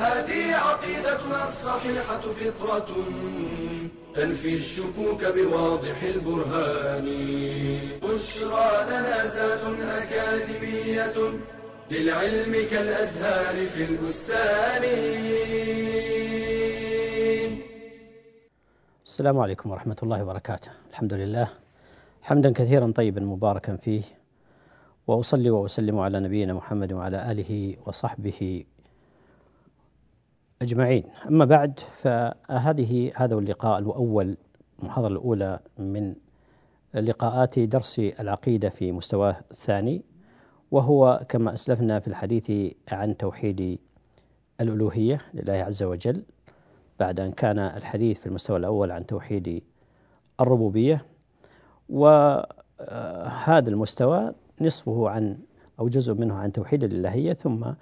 هذه عقيدتنا الصحيحة فطرة تنفي الشكوك بواضح البرهان. بشرى لنا زاد أكاديمية للعلم كالأزهار في البستان. السلام عليكم ورحمة الله وبركاته. الحمد لله. حمدا كثيرا طيبا مباركا فيه. وأصلي وأسلم على نبينا محمد وعلى آله وصحبه أجمعين. أما بعد فهذه هذا اللقاء الأول المحاضرة الأولى من لقاءات درس العقيدة في مستواه الثاني وهو كما أسلفنا في الحديث عن توحيد الألوهية لله عز وجل بعد أن كان الحديث في المستوى الأول عن توحيد الربوبية. وهذا المستوى نصفه عن أو جزء منه عن توحيد الإلهية ثم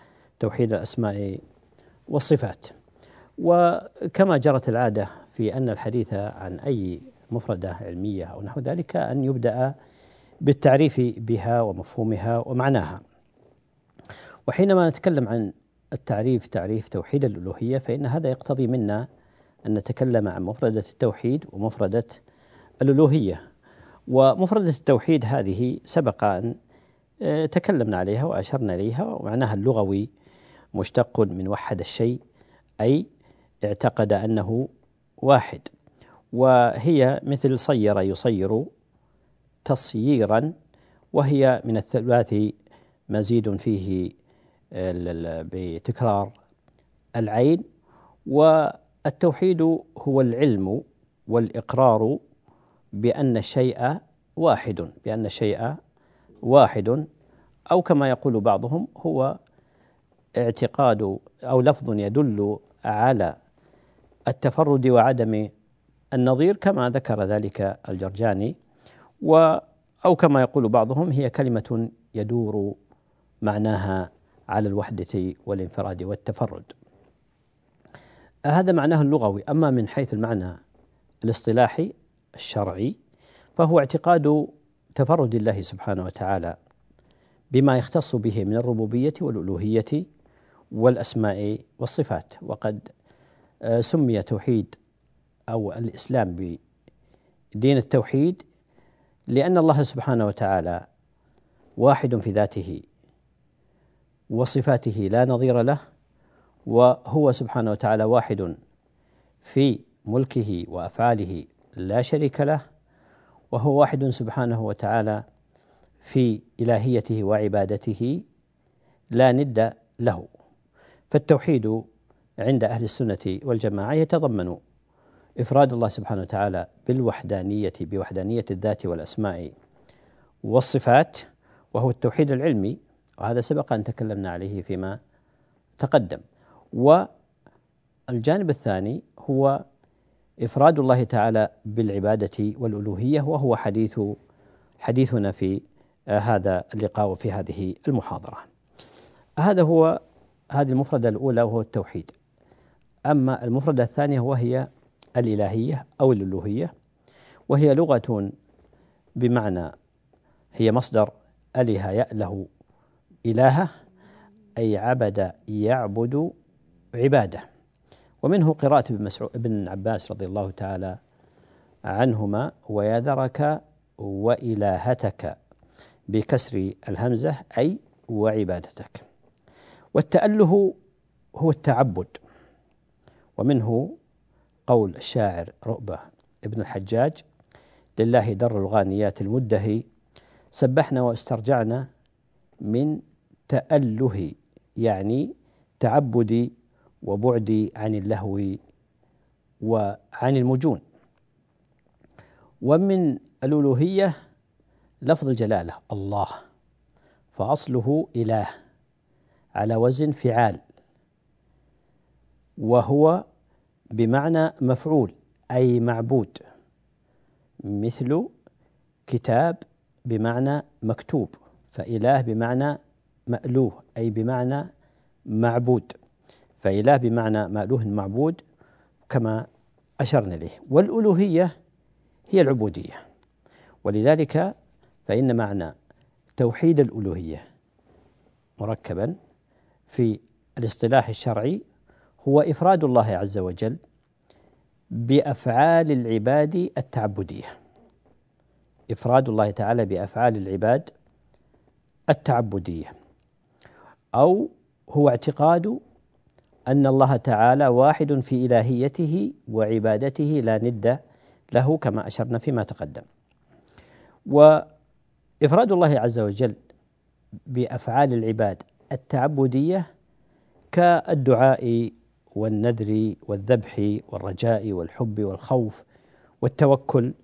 توحيد الأسماء والصفات. وكما جرت العادة في أن الحديث عن أي مفردة علمية أو نحو ذلك أن يبدأ بالتعريف بها ومفهومها ومعناها. وحينما نتكلم عن التعريف تعريف توحيد الألوهية فإن هذا يقتضي منا أن نتكلم عن مفردة التوحيد ومفردة الألوهية. ومفردة التوحيد هذه سبق أن آه، تكلمنا عليها وأشرنا إليها ومعناها اللغوي مشتق من وحد الشيء أي اعتقد أنه واحد. وهي مثل صير يصير تصييرا وهي من الثلاث مزيد فيه بتكرار العين. والتوحيد هو العلم والإقرار بأن الشيء واحد بأن الشيء واحد. أو كما يقول بعضهم هو اعتقاد أو لفظ يدل على التفرد وعدم النظير كما ذكر ذلك الجرجاني. و أو كما يقول بعضهم هي كلمة يدور معناها على الوحدة والانفراد والتفرد. هذا معناه اللغوي. أما من حيث المعنى الاصطلاحي الشرعي فهو اعتقاد تفرد الله سبحانه وتعالى بما يختص به من الربوبية والألوهية والأسماء والصفات. وقد آه، سمي توحيد أو الإسلام بدين التوحيد لأن الله سبحانه وتعالى واحد في ذاته وصفاته لا نظير له وهو سبحانه وتعالى واحد في ملكه وأفعاله لا شريك له وهو واحد سبحانه وتعالى في إلهيته وعبادته لا ند له. فالتوحيد عند أهل السنة والجماعة يتضمن إفراد الله سبحانه وتعالى بالوحدانية بوحدانية الذات والأسماء والصفات وهو التوحيد العلمي وهذا سبق أن تكلمنا عليه فيما تقدم. والجانب الثاني هو إفراد الله تعالى بالعبادة والألوهية وهو حديث حديثنا في هذا اللقاء وفي هذه المحاضرة. هذا هو هذه المفردة الأولى وهو التوحيد. أما المفردة الثانية وهي الإلهية أو الألوهية وهي لغة بمعنى هي مصدر أله يأله إلهه أي عبد يعبد عباده. ومنه قراءة ابن مسعود ابن عباس رضي الله تعالى عنهما ويذرك وإلهتك بكسر الهمزة أي وعبادتك. والتأله هو التعبد. ومنه قول الشاعر رؤبة ابن الحجاج لله در الغانيات المدهي سبحنا واسترجعنا من تأله يعني تعبدي وبعدي عن اللهو وعن المجون. ومن الألوهية لفظ الجلالة الله فأصله إله. على وزن فعال وهو بمعنى مفعول أي معبود مثل كتاب بمعنى مكتوب فإله بمعنى مألوه أي بمعنى معبود فإله بمعنى مألوه معبود كما أشرنا إليه. والألوهية هي العبودية ولذلك فإن معنى توحيد الألوهية مركبا في الاصطلاح الشرعي هو إفراد الله عز وجل بأفعال العباد التعبدية. إفراد الله تعالى بأفعال العباد التعبدية. أو هو اعتقاد أن الله تعالى واحد في إلهيته وعبادته لا ند له كما أشرنا فيما تقدم. وإفراد الله عز وجل بأفعال العباد التعبدية كالدعاء والنذر والذبح والرجاء والحب والخوف والتوكل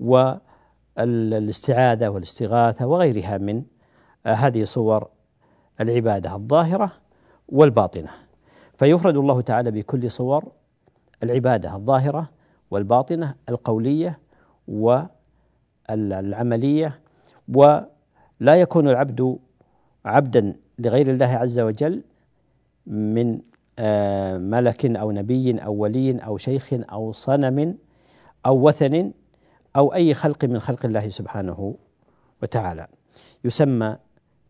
والاستعاذة والاستغاثة وغيرها من هذه صور العبادة الظاهرة والباطنة. فيفرد الله تعالى بكل صور العبادة الظاهرة والباطنة القولية والعملية ولا يكون العبد عبدا لغير الله عز وجل من آه، ملك أو نبي أو ولي أو شيخ أو صنم أو وثن أو أي خلق من خلق الله سبحانه وتعالى. يسمى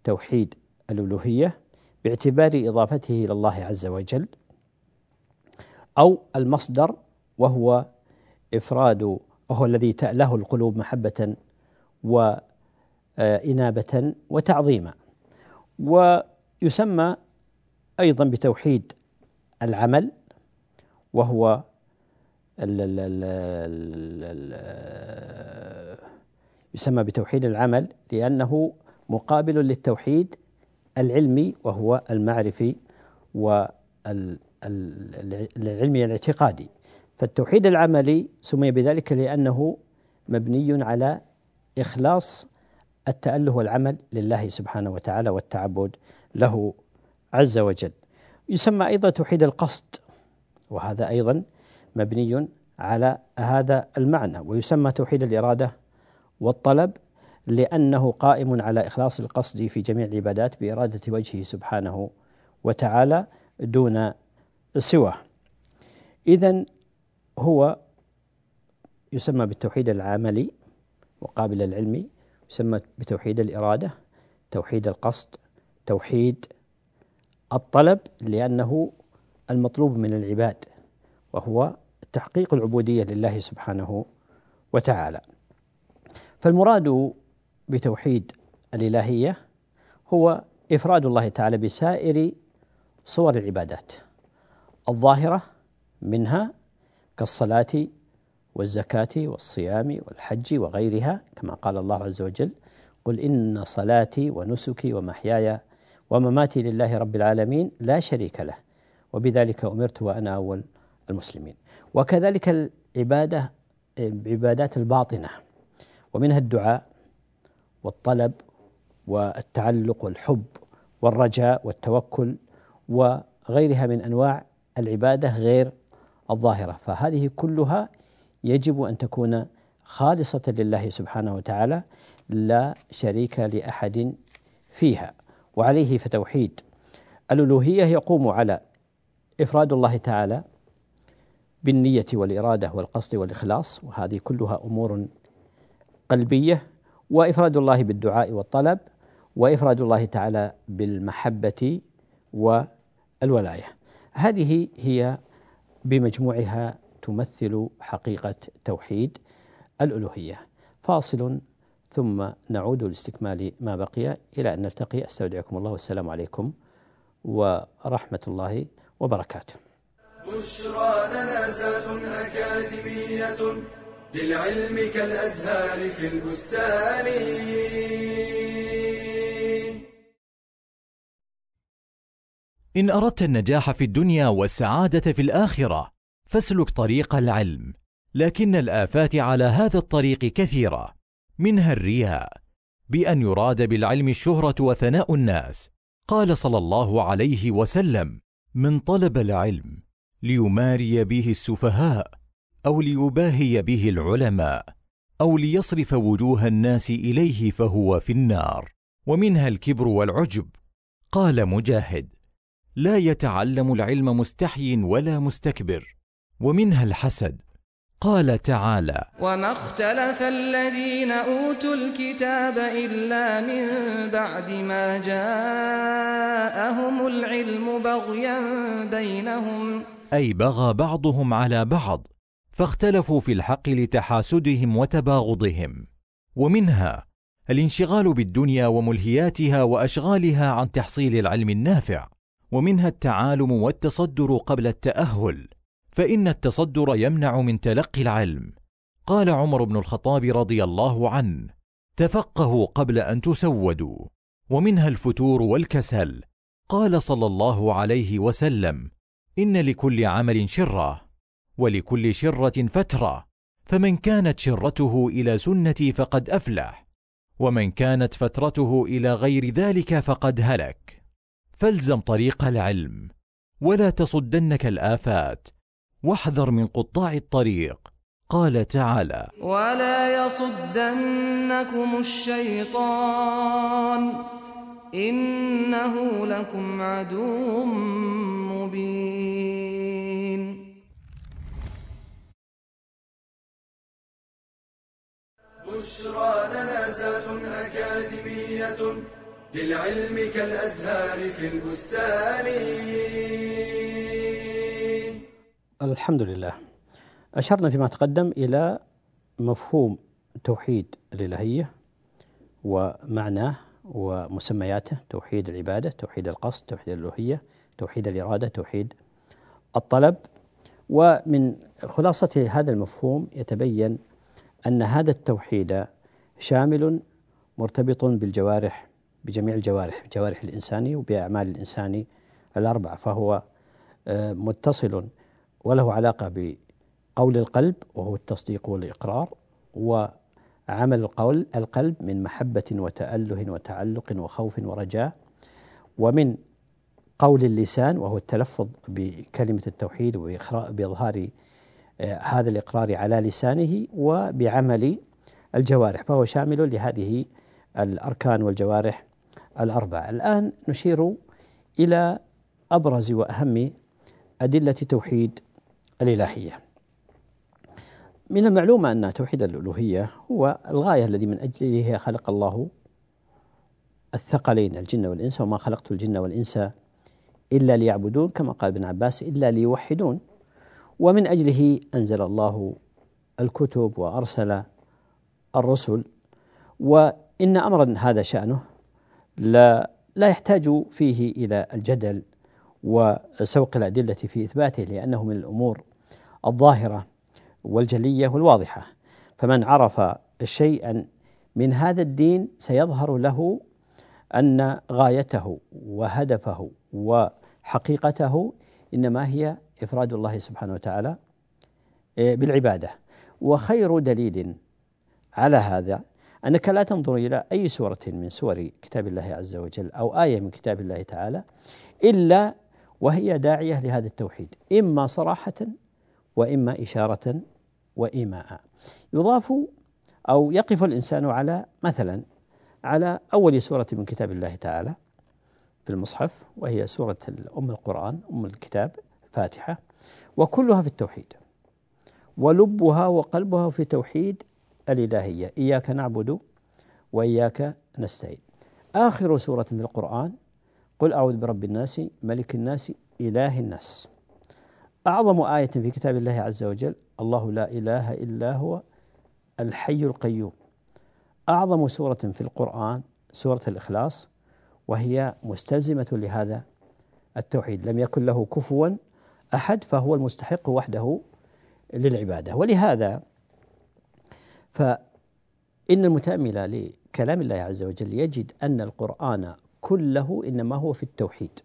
توحيد الألوهية باعتبار إضافته إلى الله عز وجل أو المصدر وهو إفراد وهو الذي تأله القلوب محبة وإنابة وتعظيما. ويسمى أيضا بتوحيد العمل وهو يسمى بتوحيد العمل لأنه مقابل للتوحيد العلمي وهو المعرفي والعلمي الاعتقادي. فالتوحيد العملي سمي بذلك لأنه مبني على إخلاص التأله والعمل لله سبحانه وتعالى والتعبد له عز وجل. يسمى أيضا توحيد القصد وهذا أيضا مبني على هذا المعنى ويسمى توحيد الإرادة والطلب لأنه قائم على إخلاص القصد في جميع العبادات بإرادة وجهه سبحانه وتعالى دون سواه. إذا هو يسمى بالتوحيد العملي مقابل العلمي يسمى بتوحيد الإرادة توحيد القصد توحيد الطلب لأنه المطلوب من العباد وهو تحقيق العبودية لله سبحانه وتعالى. فالمراد بتوحيد الإلهية هو إفراد الله تعالى بسائر صور العبادات الظاهرة منها كالصلاة والزكاة والصيام والحج وغيرها كما قال الله عز وجل قل إن صلاتي ونسكي ومحياي ومماتي لله رب العالمين لا شريك له وبذلك أمرت وأنا أول المسلمين. وكذلك العبادة عبادات الباطنة ومنها الدعاء والطلب والتعلق والحب والرجاء والتوكل وغيرها من أنواع العبادة غير الظاهرة. فهذه كلها يجب أن تكون خالصة لله سبحانه وتعالى لا شريك لأحد فيها. وعليه فتوحيد. الألوهية يقوم على إفراد الله تعالى بالنية والإرادة والقصد والإخلاص وهذه كلها أمور قلبية. وإفراد الله بالدعاء والطلب وإفراد الله تعالى بالمحبة والولاية. هذه هي بمجموعها تمثل حقيقة توحيد الألوهية فاصل ثم نعود لاستكمال ما بقي إلى أن نلتقي أستودعكم الله والسلام عليكم ورحمة الله وبركاته. بشرى لنا زاد أكاديمية للعلم كالأزهار في البستان. إن أردت النجاح في الدنيا والسعادة في الآخرة فاسلك طريق العلم، لكن الآفات على هذا الطريق كثيرة، منها الرياء، بأن يراد بالعلم الشهرة وثناء الناس. قال صلى الله عليه وسلم: من طلب العلم ليماري به السفهاء أو ليباهي به العلماء أو ليصرف وجوه الناس إليه فهو في النار ومنها الكبر والعجب قال مجاهد لا يتعلم العلم مستحي ولا مستكبر ومنها الحسد. قال تعالى وما اختلف الذين اوتوا الكتاب الا من بعد ما جاءهم العلم بغيا بينهم. أي بغى بعضهم على بعض فاختلفوا في الحق لتحاسدهم وتباغضهم. ومنها الانشغال بالدنيا وملهياتها وأشغالها عن تحصيل العلم النافع. ومنها التعالم والتصدر قبل التأهل. فإن التصدر يمنع من تلقي العلم. قال عمر بن الخطاب رضي الله عنه تفقهوا قبل أن تسودوا ومنها الفتور والكسل. قال صلى الله عليه وسلم إن لكل عمل شرة ولكل شرة فترة. فمن كانت شرته إلى سنتي فقد أفلح ومن كانت فترته إلى غير ذلك فقد هلك. فالزم طريق العلم ولا تصدنك الآفات. واحذر من قطاع الطريق. قال تعالى ولا يصدنكم الشيطان انه لكم عدو مبين. بشرى لنا زاد أكاديمية للعلم كالأزهار في البستان الحمد لله أشرنا فيما تقدم إلى مفهوم توحيد الإلهية ومعناه ومسمياته توحيد العبادة توحيد القصد توحيد الألوهية توحيد الإرادة توحيد الطلب. ومن خلاصة هذا المفهوم يتبين أن هذا التوحيد شامل مرتبط بالجوارح بجميع الجوارح جوارح الإنسان وبأعمال الإنسان الأربعة فهو آه، متصل وله علاقة بقول القلب وهو التصديق والإقرار وعمل القول القلب من محبة وتأله وتعلق وخوف ورجاء ومن قول اللسان وهو التلفظ بكلمة التوحيد وبإظهار آه، هذا الإقرار على لسانه وبعمل الجوارح فهو شامل لهذه الأركان والجوارح الأربعة. الآن نشير إلى أبرز وأهم أدلة توحيد الإلهية. من المعلوم أن توحيد الألوهية هو الغاية الذي من أجله خلق الله الثقلين الجن والإنس وما خلقت الجن والإنس إلا ليعبدون كما قال ابن عباس إلا ليوحدون. ومن أجله أنزل الله الكتب وأرسل الرسل. وإن أمرا هذا شأنه لا لا يحتاج فيه إلى الجدل وسوق الأدلة في إثباته لأنه من الأمور الظاهرة والجلية والواضحة. فمن عرف شيئا من هذا الدين سيظهر له أن غايته وهدفه وحقيقته إنما هي إفراد الله سبحانه وتعالى إيه، بالعبادة. وخير دليل على هذا أنك لا تنظر إلى أي سورة من سور كتاب الله عز وجل أو آية من كتاب الله تعالى إلا وهي داعية لهذا التوحيد إما صراحة وإما إشارة وإيماء يضاف أو يقف الإنسان على مثلا على أول سورة من كتاب الله تعالى في المصحف وهي سورة أم القرآن أم الكتاب الفاتحة وكلها في التوحيد. ولبها وقلبها في توحيد الإلهية. إياك نعبد وإياك نستعين. آخر سورة في القرآن قل أعوذ برب الناس ملك الناس إله الناس. أعظم آية في كتاب الله عز وجل الله لا إله إلا هو الحي القيوم. أعظم سورة في القرآن سورة الإخلاص وهي مستلزمة لهذا التوحيد. لم يكن له كفوا أحد فهو المستحق وحده للعبادة. ولهذا فإن المتأمل لكلام الله عز وجل يجد أن القرآن كله إنما هو في التوحيد.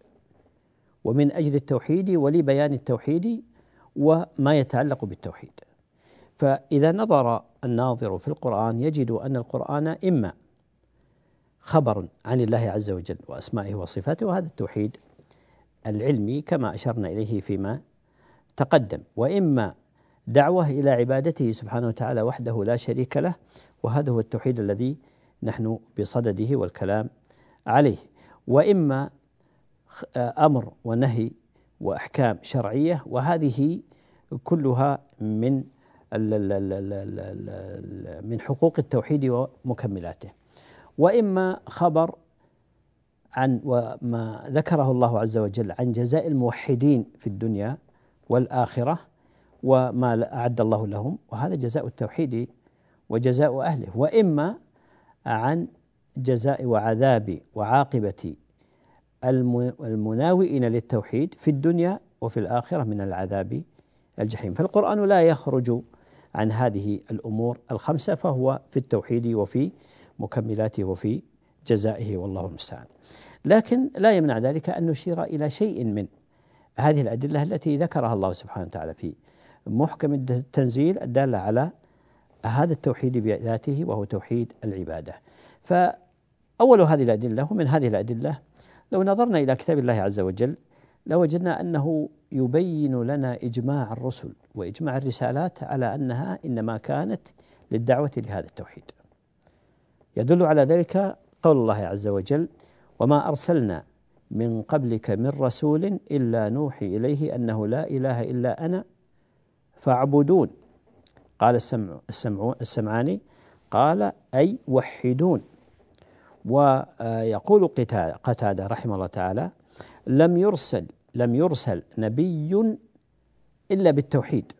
ومن أجل التوحيد ولبيان التوحيد وما يتعلق بالتوحيد. فإذا نظر الناظر في القرآن يجد أن القرآن إما خبر عن الله عز وجل وأسمائه وصفاته وهذا التوحيد العلمي كما أشرنا إليه فيما تقدم وإما دعوة إلى عبادته سبحانه وتعالى وحده لا شريك له وهذا هو التوحيد الذي نحن بصدده والكلام عليه. وإما أمر ونهي وأحكام شرعية وهذه كلها من من حقوق التوحيد ومكملاته. وإما خبر عن وما ذكره الله عز وجل عن جزاء الموحدين في الدنيا والآخرة وما أعد الله لهم وهذا جزاء التوحيد وجزاء أهله. وإما عن جزاء وعذاب وعاقبة المناوئين للتوحيد في الدنيا وفي الآخرة من العذاب الجحيم فالقرآن لا يخرج عن هذه الأمور الخمسة فهو في التوحيد وفي مكملاته وفي جزائه والله المستعان. لكن لا يمنع ذلك أن نشير إلى شيء من هذه الأدلة التي ذكرها الله سبحانه وتعالى في محكم التنزيل الدالة على هذا التوحيد بذاته وهو توحيد العبادة. فأول هذه الأدلة ومن هذه الأدلة لو نظرنا إلى كتاب الله عز وجل لوجدنا أنه يبين لنا إجماع الرسل وإجماع الرسالات على أنها إنما كانت للدعوة لهذا التوحيد. يدل على ذلك قول الله عز وجل: وما أرسلنا من قبلك من رسول إلا نوحي إليه أنه لا إله إلا أنا فاعبدون. قال السمع السمع السمعاني قال أي وحدون. ويقول قتادة رحمه الله تعالى: لم يرسل لم يرسل نبي إلا بالتوحيد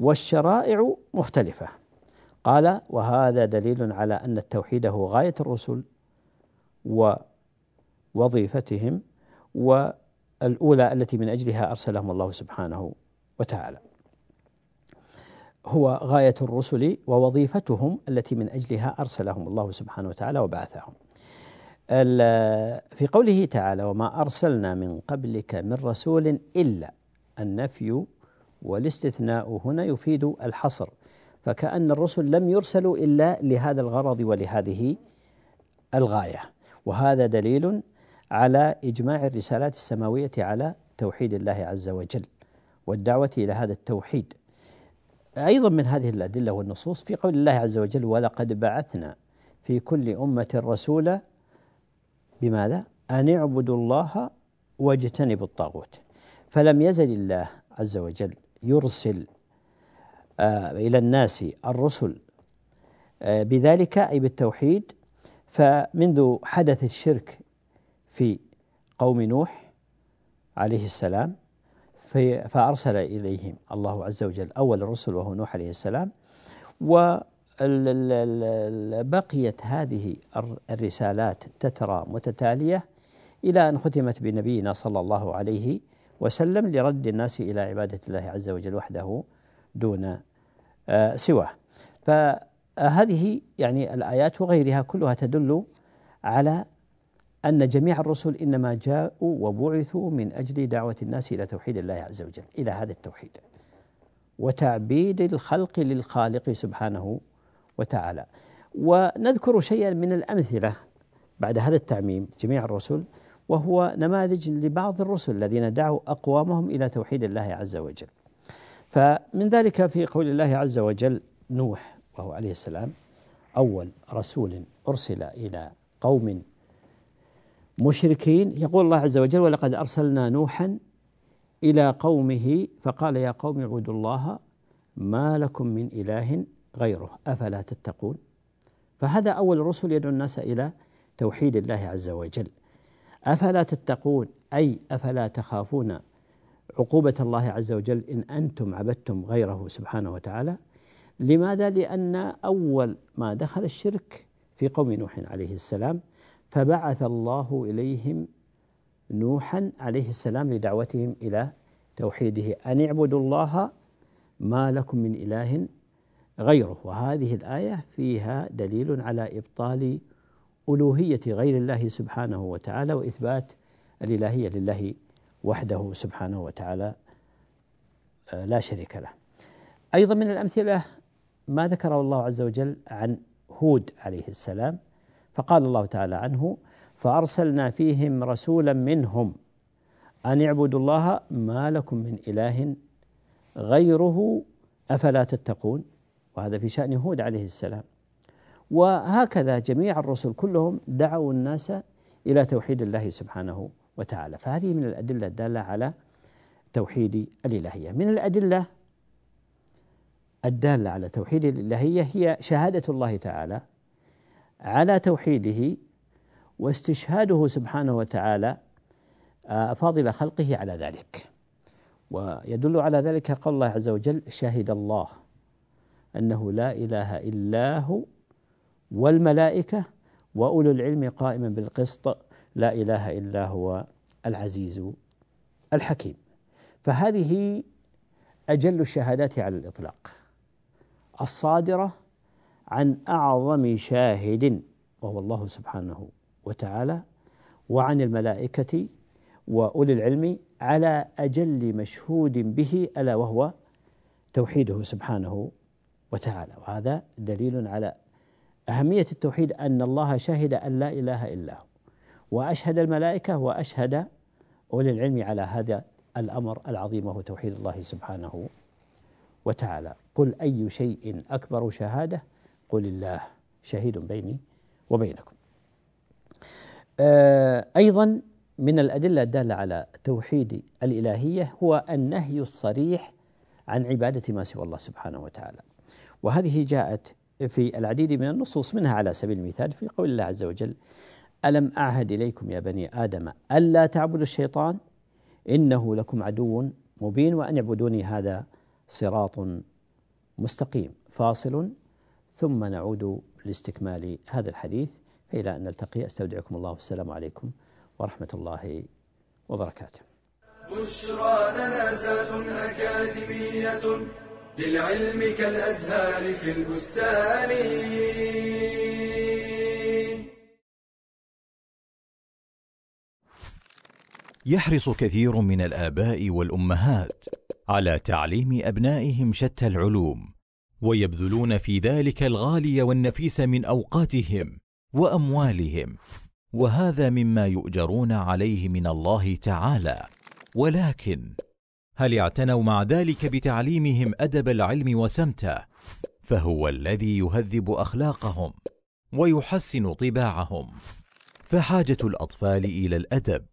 والشرائع مختلفة. قال وهذا دليل على أن التوحيد هو غاية الرسل ووظيفتهم والأولى التي من أجلها أرسلهم الله سبحانه وتعالى. هو غاية الرسل ووظيفتهم التي من أجلها أرسلهم الله سبحانه وتعالى وبعثهم. في قوله تعالى وما أرسلنا من قبلك من رسول إلا النفي والاستثناء. هنا يفيد الحصر. فكأن الرسل لم يرسلوا إلا لهذا الغرض ولهذه الغاية. وهذا دليل على إجماع الرسالات السماوية على توحيد الله عز وجل والدعوة إلى هذا التوحيد. أيضا من هذه الأدلة والنصوص في قول الله عز وجل ولقد بعثنا في كل أمة رسولا بماذا؟ أن اعبدوا الله واجتنبوا الطاغوت فلم يزل الله عز وجل يرسل آه إلى الناس الرسل آه بذلك أي بالتوحيد فمنذ حدث الشرك في قوم نوح عليه السلام فأرسل إليهم الله عز وجل أول الرسل وهو نوح عليه السلام و بقيت هذه الرسالات تترى متتالية إلى أن ختمت بنبينا صلى الله عليه وسلم لرد الناس إلى عبادة الله عز وجل وحده دون آه، سواه. فهذه يعني الآيات وغيرها كلها تدل على أن جميع الرسل إنما جاءوا وبعثوا من أجل دعوة الناس إلى توحيد الله عز وجل، إلى هذا التوحيد. وتعبيد الخلق للخالق سبحانه وتعالى ونذكر شيئا من الأمثلة بعد هذا التعميم جميع الرسل وهو نماذج لبعض الرسل الذين دعوا أقوامهم إلى توحيد الله عز وجل فمن ذلك في قول الله عز وجل نوح وهو عليه السلام أول رسول أرسل إلى قوم مشركين يقول الله عز وجل ولقد أرسلنا نوحا إلى قومه فقال يا قوم اعبدوا الله ما لكم من إله غيره أفلا تتقون؟ فهذا أول الرسل يدعو الناس إلى توحيد الله عز وجل. أفلا تتقون؟ أي أفلا تخافون عقوبة الله عز وجل إن أنتم عبدتم غيره سبحانه وتعالى؟ لماذا؟ لأن أول ما دخل الشرك في قوم نوح عليه السلام فبعث الله إليهم نوحا عليه السلام لدعوتهم إلى توحيده. أن اعبدوا الله ما لكم من إله غيره. وهذه الآية فيها دليل على إبطال ألوهية غير الله سبحانه وتعالى وإثبات الإلهية لله وحده سبحانه وتعالى آه، لا شريك له. أيضا من الأمثلة ما ذكره الله عز وجل عن هود عليه السلام. فقال الله تعالى عنه فأرسلنا فيهم رسولا منهم أن اعبدوا الله ما لكم من إله غيره أفلا تتقون. وهذا في شأن هود عليه السلام. وهكذا جميع الرسل كلهم دعوا الناس إلى توحيد الله سبحانه وتعالى. فهذه من الأدلة الدالة على توحيد الإلهية. من الأدلة الدالة على توحيد الإلهية هي شهادة الله تعالى. على توحيده واستشهاده سبحانه وتعالى آه، فاضل خلقه على ذلك. ويدل على ذلك قول الله عز وجل شهد الله أنه لا إله إلا هو والملائكة وأولو العلم قائما بالقسط لا إله إلا هو العزيز الحكيم. فهذه أجل الشهادات على الإطلاق. الصادرة عن أعظم شاهد وهو الله سبحانه وتعالى وعن الملائكة وأولي العلم على أجل مشهود به ألا وهو توحيده سبحانه وتعالى. وهذا دليل على أهمية التوحيد أن الله شهد أن لا إله إلا هو وأشهد الملائكة وأشهد أولي العلم على هذا الأمر العظيم وهو توحيد الله سبحانه وتعالى. قل أي شيء أكبر شهادة قل الله شهيد بيني وبينكم. آه، أيضا من الأدلة الدالة على توحيد الإلهية هو النهي الصريح عن عبادة ما سوى الله سبحانه وتعالى. وهذه جاءت في العديد من النصوص منها على سبيل المثال في قول الله عز وجل ألم أعهد إليكم يا بني آدم ألا تعبدوا الشيطان؟ إنه لكم عدو مبين وأن اعبدوني هذا صراط مستقيم فاصل ثم نعود لاستكمال هذا الحديث فإلى أن نلتقي. أستودعكم الله والسلام عليكم ورحمة الله وبركاته. بشرى لنا زاد أكاديمية للعلم كالأزهار في البستان. يحرص كثير من الآباء والأمهات على تعليم أبنائهم شتى العلوم. ويبذلون في ذلك الغالي والنفيس من أوقاتهم وأموالهم وهذا مما يؤجرون عليه من الله تعالى. ولكن هل اعتنوا مع ذلك بتعليمهم أدب العلم وسمته؟ فهو الذي يهذب أخلاقهم ويحسن طباعهم. فحاجة الأطفال إلى الأدب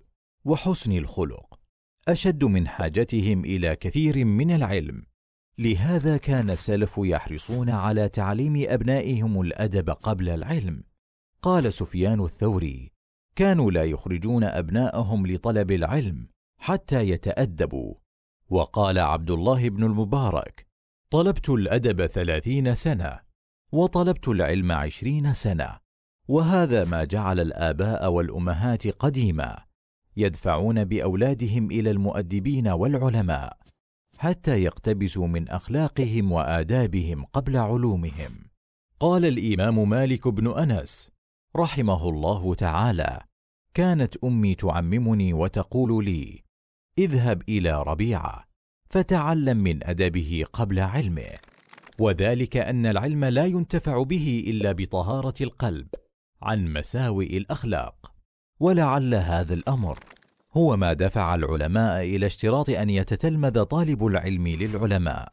وحسن الخلق أشد من حاجتهم إلى كثير من العلم. لهذا كان السلف يحرصون على تعليم أبنائهم الأدب قبل العلم. قال سفيان الثوري كانوا لا يخرجون أبناءهم لطلب العلم حتى يتأدبوا. وقال عبد الله بن المبارك طلبت الأدب ثلاثين سنة وطلبت العلم عشرين سنة وهذا ما جعل الآباء والأمهات قديما يدفعون بأولادهم إلى المؤدبين والعلماء. حتى يقتبسوا من أخلاقهم وآدابهم قبل علومهم. قال الإمام مالك بن أنس رحمه الله تعالى كانت أمي تعممني وتقول لي اذهب إلى ربيعة فتعلم من أدبه قبل علمه وذلك أن العلم لا ينتفع به إلا بطهارة القلب عن مساوئ الأخلاق ولعل هذا الأمر هو ما دفع العلماء إلى اشتراط أن يتتلمذ طالب العلم للعلماء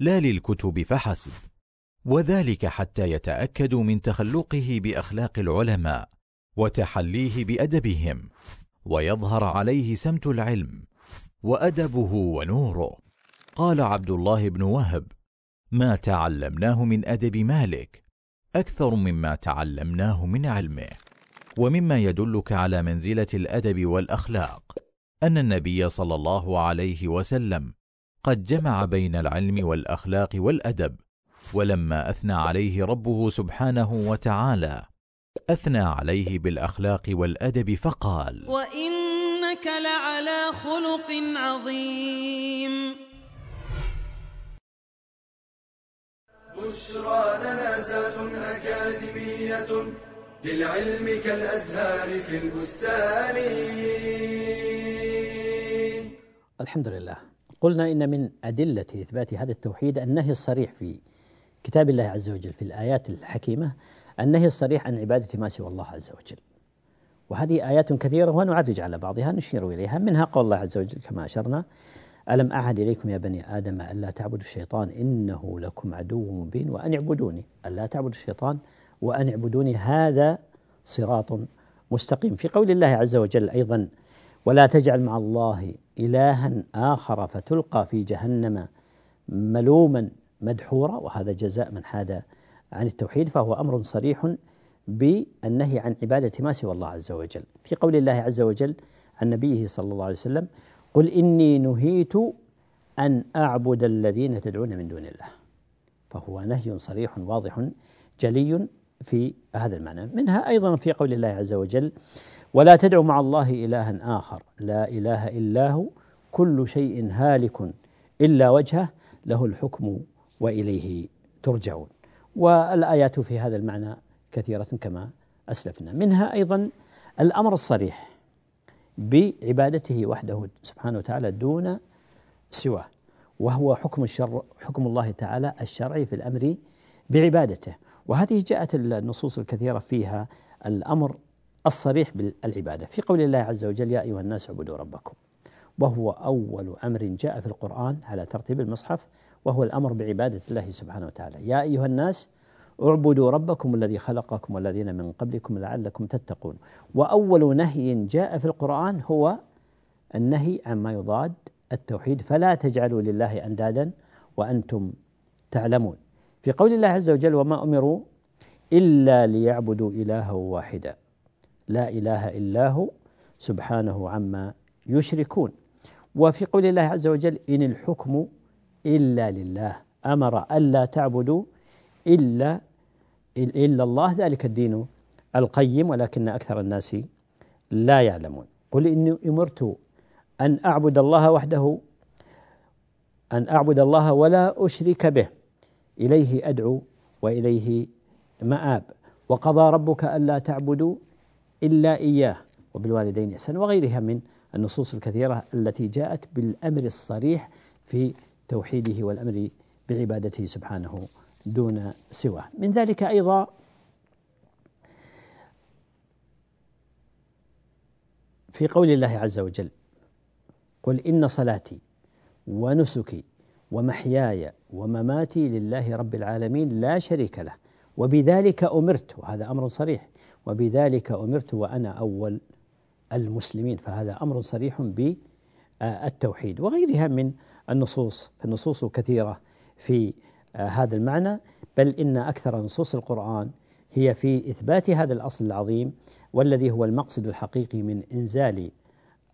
لا للكتب فحسب وذلك حتى يتاكدوا من تخلقه بأخلاق العلماء وتحليه بأدبهم ويظهر عليه سمت العلم وأدبه ونوره. قال عبد الله بن وهب ما تعلمناه من أدب مالك أكثر مما تعلمناه من علمه. ومما يدلك على منزلة الأدب والأخلاق أن النبي صلى الله عليه وسلم قد جمع بين العلم والأخلاق والأدب ولما أثنى عليه ربه سبحانه وتعالى أثنى عليه بالأخلاق والأدب فقال وإنك لعلى خلق عظيم. بشرى لنا زاد أكاديمية. للعلم كالأزهار في البستان. الحمد لله. قلنا إن من أدلة إثبات هذا التوحيد النهي الصريح في كتاب الله عز وجل في الآيات الحكيمة النهي الصريح عن عبادة ما سوى الله عز وجل. وهذه آيات كثيرة ونعرج على بعضها نشير إليها منها قول الله عز وجل كما أشرنا ألم أعهد إليكم يا بني آدم ألا تعبدوا الشيطان إنه لكم عدو مبين وأن اعبدوني ألا تعبدوا الشيطان وأن اعبدوني هذا صراط مستقيم. في قول الله عز وجل أيضا ولا تجعل مع الله إلها آخر فتلقى في جهنم ملوما مدحورا. وهذا جزاء من حاد عن التوحيد فهو أمر صريح بالنهي عن عبادة ما سوى الله عز وجل. في قول الله عز وجل عن نبيه صلى الله عليه وسلم قل إني نهيت أن أعبد الذين تدعون من دون الله. فهو نهي صريح واضح جلي في هذا المعنى. منها أيضا في قول الله عز وجل ولا تدعوا مع الله إلها آخر لا إله إلا هو كل شيء هالك إلا وجهه له الحكم وإليه ترجعون. والآيات في هذا المعنى كثيرة كما أسلفنا. منها أيضا الأمر الصريح بعبادته وحده سبحانه وتعالى دون سواه وهو حكم الشر حكم الله تعالى الشرعي في الأمر بعبادته. وهذه جاءت النصوص الكثيرة فيها الأمر الصريح بالعبادة. في قول الله عز وجل يا أيها الناس اعبدوا ربكم. وهو أول أمر جاء في القرآن على ترتيب المصحف وهو الأمر بعبادة الله سبحانه وتعالى. يا أيها الناس اعبدوا ربكم الذي خلقكم والذين من قبلكم لعلكم تتقون. وأول نهي جاء في القرآن هو النهي عما يضاد التوحيد. فلا تجعلوا لله أندادا وأنتم تعلمون. في قول الله عز وجل وما أمروا إلا ليعبدوا إلها واحدا. لا إله إلا هو سبحانه عما يشركون. وفي قول الله عز وجل إن الحكم إلا لله. أمر ألا تعبدوا إلا إلا الله. ذلك الدين القيم ولكن أكثر الناس لا يعلمون. قل إني أمرت أن أعبد الله وحده أن أعبد الله ولا أشرك به. إليه أدعو وإليه مآب. وقضى ربك ألا تعبدوا إلا إياه وبالوالدين إحسانا وغيرها من النصوص الكثيرة التي جاءت بالأمر الصريح في توحيده والأمر بعبادته سبحانه دون سواه. من ذلك أيضا في قول الله عز وجل قل إن صلاتي ونسكي ومحياي ومماتي لله رب العالمين لا شريك له. وبذلك أمرت وهذا أمر صريح. وبذلك أمرت وأنا أول المسلمين فهذا أمر صريح بالتوحيد وغيرها من النصوص فالنصوص كثيرة في هذا المعنى. بل إن أكثر نصوص القرآن هي في إثبات هذا الأصل العظيم والذي هو المقصد الحقيقي من إنزال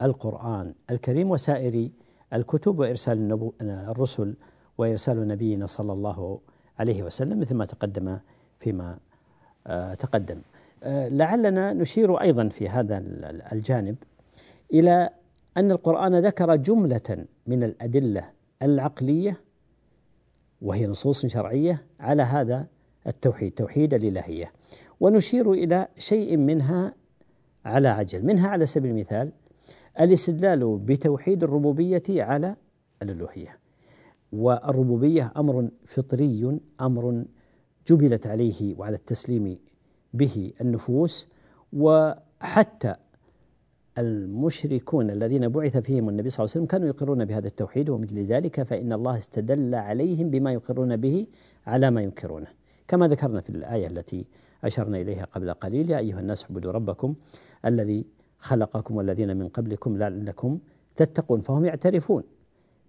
القرآن الكريم وسائر الكتب وإرسال الرسل وإرسال نبينا صلى الله عليه وسلم مثل ما تقدم فيما آه، تقدم. آه، لعلنا نشير أيضا في هذا الجانب إلى أن القرآن ذكر جملة من الأدلة العقلية وهي نصوص شرعية على هذا التوحيد توحيد الإلهية. ونشير إلى شيء منها على عجل منها على سبيل المثال الاستدلال بتوحيد الربوبية على الألوهية. والربوبية أمر فطري أمر جبلت عليه وعلى التسليم به النفوس. وحتى المشركون الذين بعث فيهم النبي صلى الله عليه وسلم كانوا يقرون بهذا التوحيد ومثل ذلك فإن الله استدل عليهم بما يقرون به على ما ينكرونه. كما ذكرنا في الآية التي أشرنا إليها قبل قليل يا أيها الناس اعبدوا ربكم الذي خلقكم والذين من قبلكم لعلكم تتقون فهم يعترفون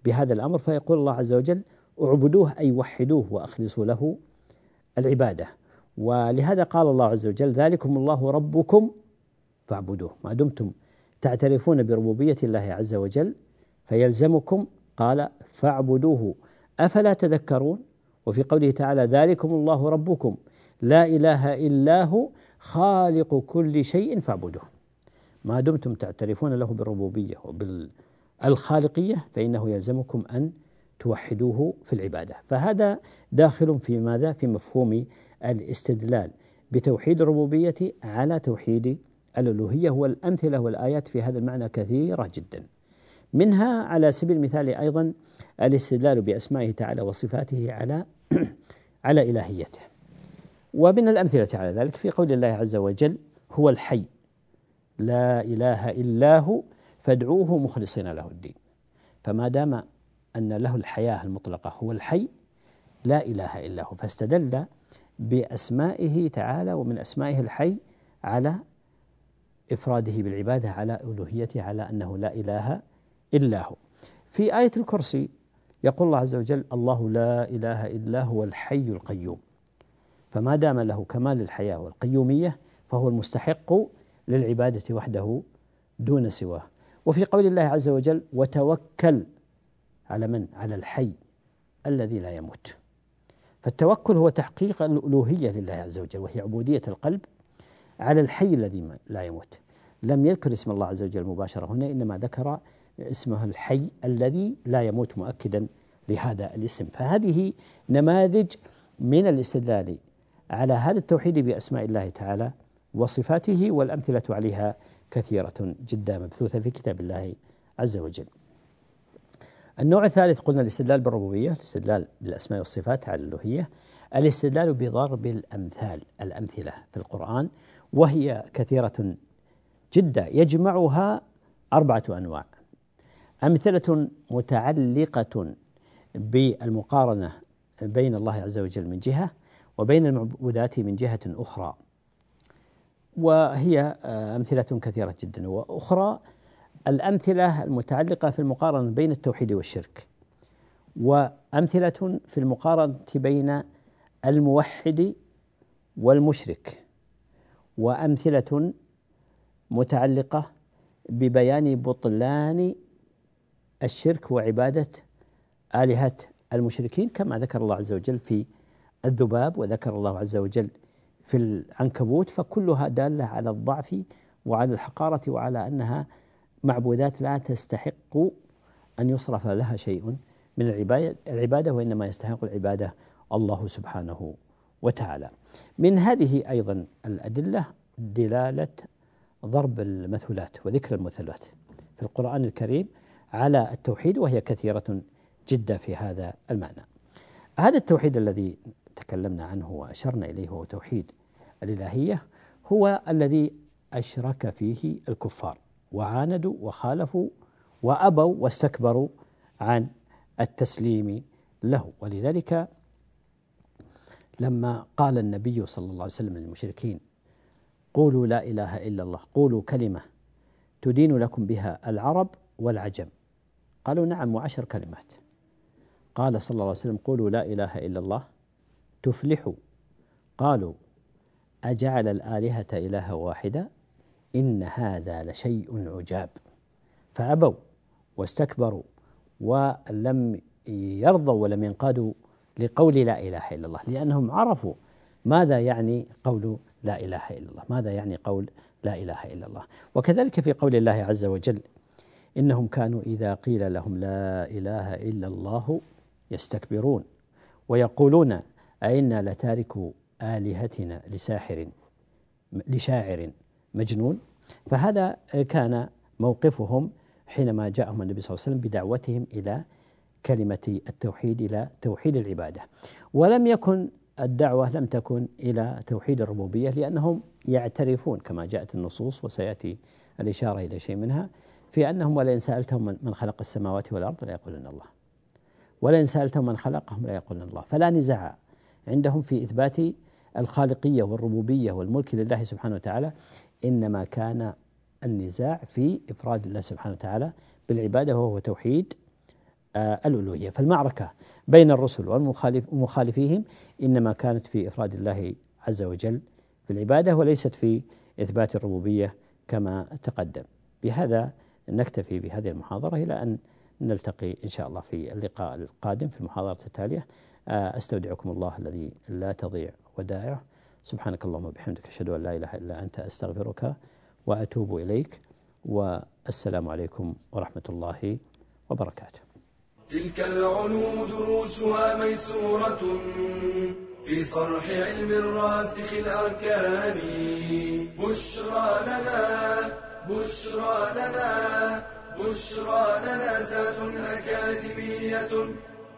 بهذا الأمر فيقول الله عز وجل اعبدوه أي وحدوه وأخلصوا له العبادة. ولهذا قال الله عز وجل ذلكم الله ربكم فاعبدوه. ما دمتم تعترفون بربوبية الله عز وجل؟ فيلزمكم قال فاعبدوه. أفلا تذكرون؟ وفي قوله تعالى ذلكم الله ربكم لا إله إلا هو خالق كل شيء فاعبدوه. ما دمتم تعترفون له بالربوبية وبالخالقية فإنه يلزمكم أن توحدوه في العبادة. فهذا داخل في ماذا؟ في مفهوم الاستدلال بتوحيد الربوبية على توحيد الألوهية والأمثلة والآيات في هذا المعنى كثيرة جدا. منها على سبيل المثال أيضا الاستدلال بأسمائه تعالى وصفاته على على إلهيته. ومن الأمثلة على ذلك في قول الله عز وجل هو الحي لا إله إلا هو فادعوه مخلصين له الدين. فما دام أن له الحياة المطلقة هو الحي لا إله إلا هو. فاستدل بأسمائه تعالى ومن أسمائه الحي على إفراده بالعبادة على ألوهيته على أنه لا إله إلا هو. في آية الكرسي يقول الله عز وجل الله لا إله إلا هو الحي القيوم. فما دام له كمال الحياة والقيومية فهو المستحق للعبادة وحده دون سواه. وفي قول الله عز وجل وتوكل على من؟ على الحي الذي لا يموت. فالتوكل هو تحقيق الألوهية لله عز وجل وهي عبودية القلب على الحي الذي لا يموت. لم يذكر اسم الله عز وجل مباشرة هنا إنما ذكر اسمه الحي الذي لا يموت مؤكدا لهذا الاسم. فهذه نماذج من الاستدلال على هذا التوحيد بأسماء الله تعالى. وصفاته والأمثلة عليها كثيرة جدا مبثوثة في كتاب الله عز وجل. النوع الثالث قلنا الاستدلال بالربوبية الاستدلال بالأسماء والصفات على الألوهية الاستدلال بضرب الأمثال الأمثلة في القرآن وهي كثيرة جدا يجمعها أربعة أنواع. أمثلة متعلقة بالمقارنة بين الله عز وجل من جهة وبين المعبودات من جهة أخرى. وهي أمثلة كثيرة جدا. وأخرى الأمثلة المتعلقة في المقارنة بين التوحيد والشرك. وأمثلة في المقارنة بين الموحد والمشرك. وأمثلة متعلقة ببيان بطلان الشرك وعبادة آلهة المشركين كما ذكر الله عز وجل في الذباب وذكر الله عز وجل في العنكبوت فكلها دالة على الضعف وعلى الحقارة وعلى أنها معبودات لا تستحق أن يصرف لها شيء من العبادة, وإنما يستحق العبادة الله سبحانه وتعالى. من هذه أيضا الأدلة دلالة ضرب المثلات وذكر المثلات في القرآن الكريم على التوحيد وهي كثيرة جدا في هذا المعنى. هذا التوحيد الذي تكلمنا عنه وأشرنا إليه هو توحيد الإلهية هو الذي أشرك فيه الكفار وعاندوا وخالفوا وأبوا واستكبروا عن التسليم له. ولذلك لما قال النبي صلى الله عليه وسلم للمشركين قولوا لا إله إلا الله قولوا كلمة تدين لكم بها العرب والعجم. قالوا نعم وعشر كلمات. قال صلى الله عليه وسلم قولوا لا إله إلا الله تفلحوا. قالوا أجعل الآلهة إلها واحدا إن هذا لشيء عجاب. فأبوا واستكبروا ولم يرضوا ولم ينقادوا لقول لا إله إلا الله لأنهم عرفوا ماذا يعني قول لا إله إلا الله ماذا يعني قول لا إله إلا الله. وكذلك في قول الله عز وجل إنهم كانوا إذا قيل لهم لا إله إلا الله يستكبرون ويقولون أئنا لتاركوا آلهتنا لساحر لشاعر مجنون. فهذا كان موقفهم حينما جاءهم النبي صلى الله عليه وسلم بدعوتهم إلى كلمة التوحيد إلى توحيد العبادة. ولم يكن الدعوة لم تكن إلى توحيد الربوبية لأنهم يعترفون كما جاءت النصوص وسيأتي الإشارة إلى شيء منها في أنهم ولئن سألتهم من خلق السماوات والأرض لا يقولون الله. ولئن سألتهم من خلقهم لا يقولون الله. فلا نزاع عندهم في إثبات الخالقية والربوبية والملك لله سبحانه وتعالى إنما كان النزاع في إفراد الله سبحانه وتعالى بالعبادة وهو توحيد آه الألوهية. فالمعركة بين الرسل ومخالفيهم إنما كانت في إفراد الله عز وجل في العبادة وليست في إثبات الربوبية كما تقدم. بهذا نكتفي بهذه المحاضرة إلى أن نلتقي إن شاء الله في اللقاء القادم في المحاضرة التالية. آه، أستودعكم الله الذي لا تضيع ودائعه سبحانك اللهم وبحمدك أشهد أن لا إله إلا أنت أستغفرك وأتوب إليك. والسلام عليكم ورحمة الله وبركاته. تلك العلوم دروسها ميسورة في صرح علم الراسخ الأركان. بشرى لنا بشرى لنا بشرى لنا زاد أكاديمية.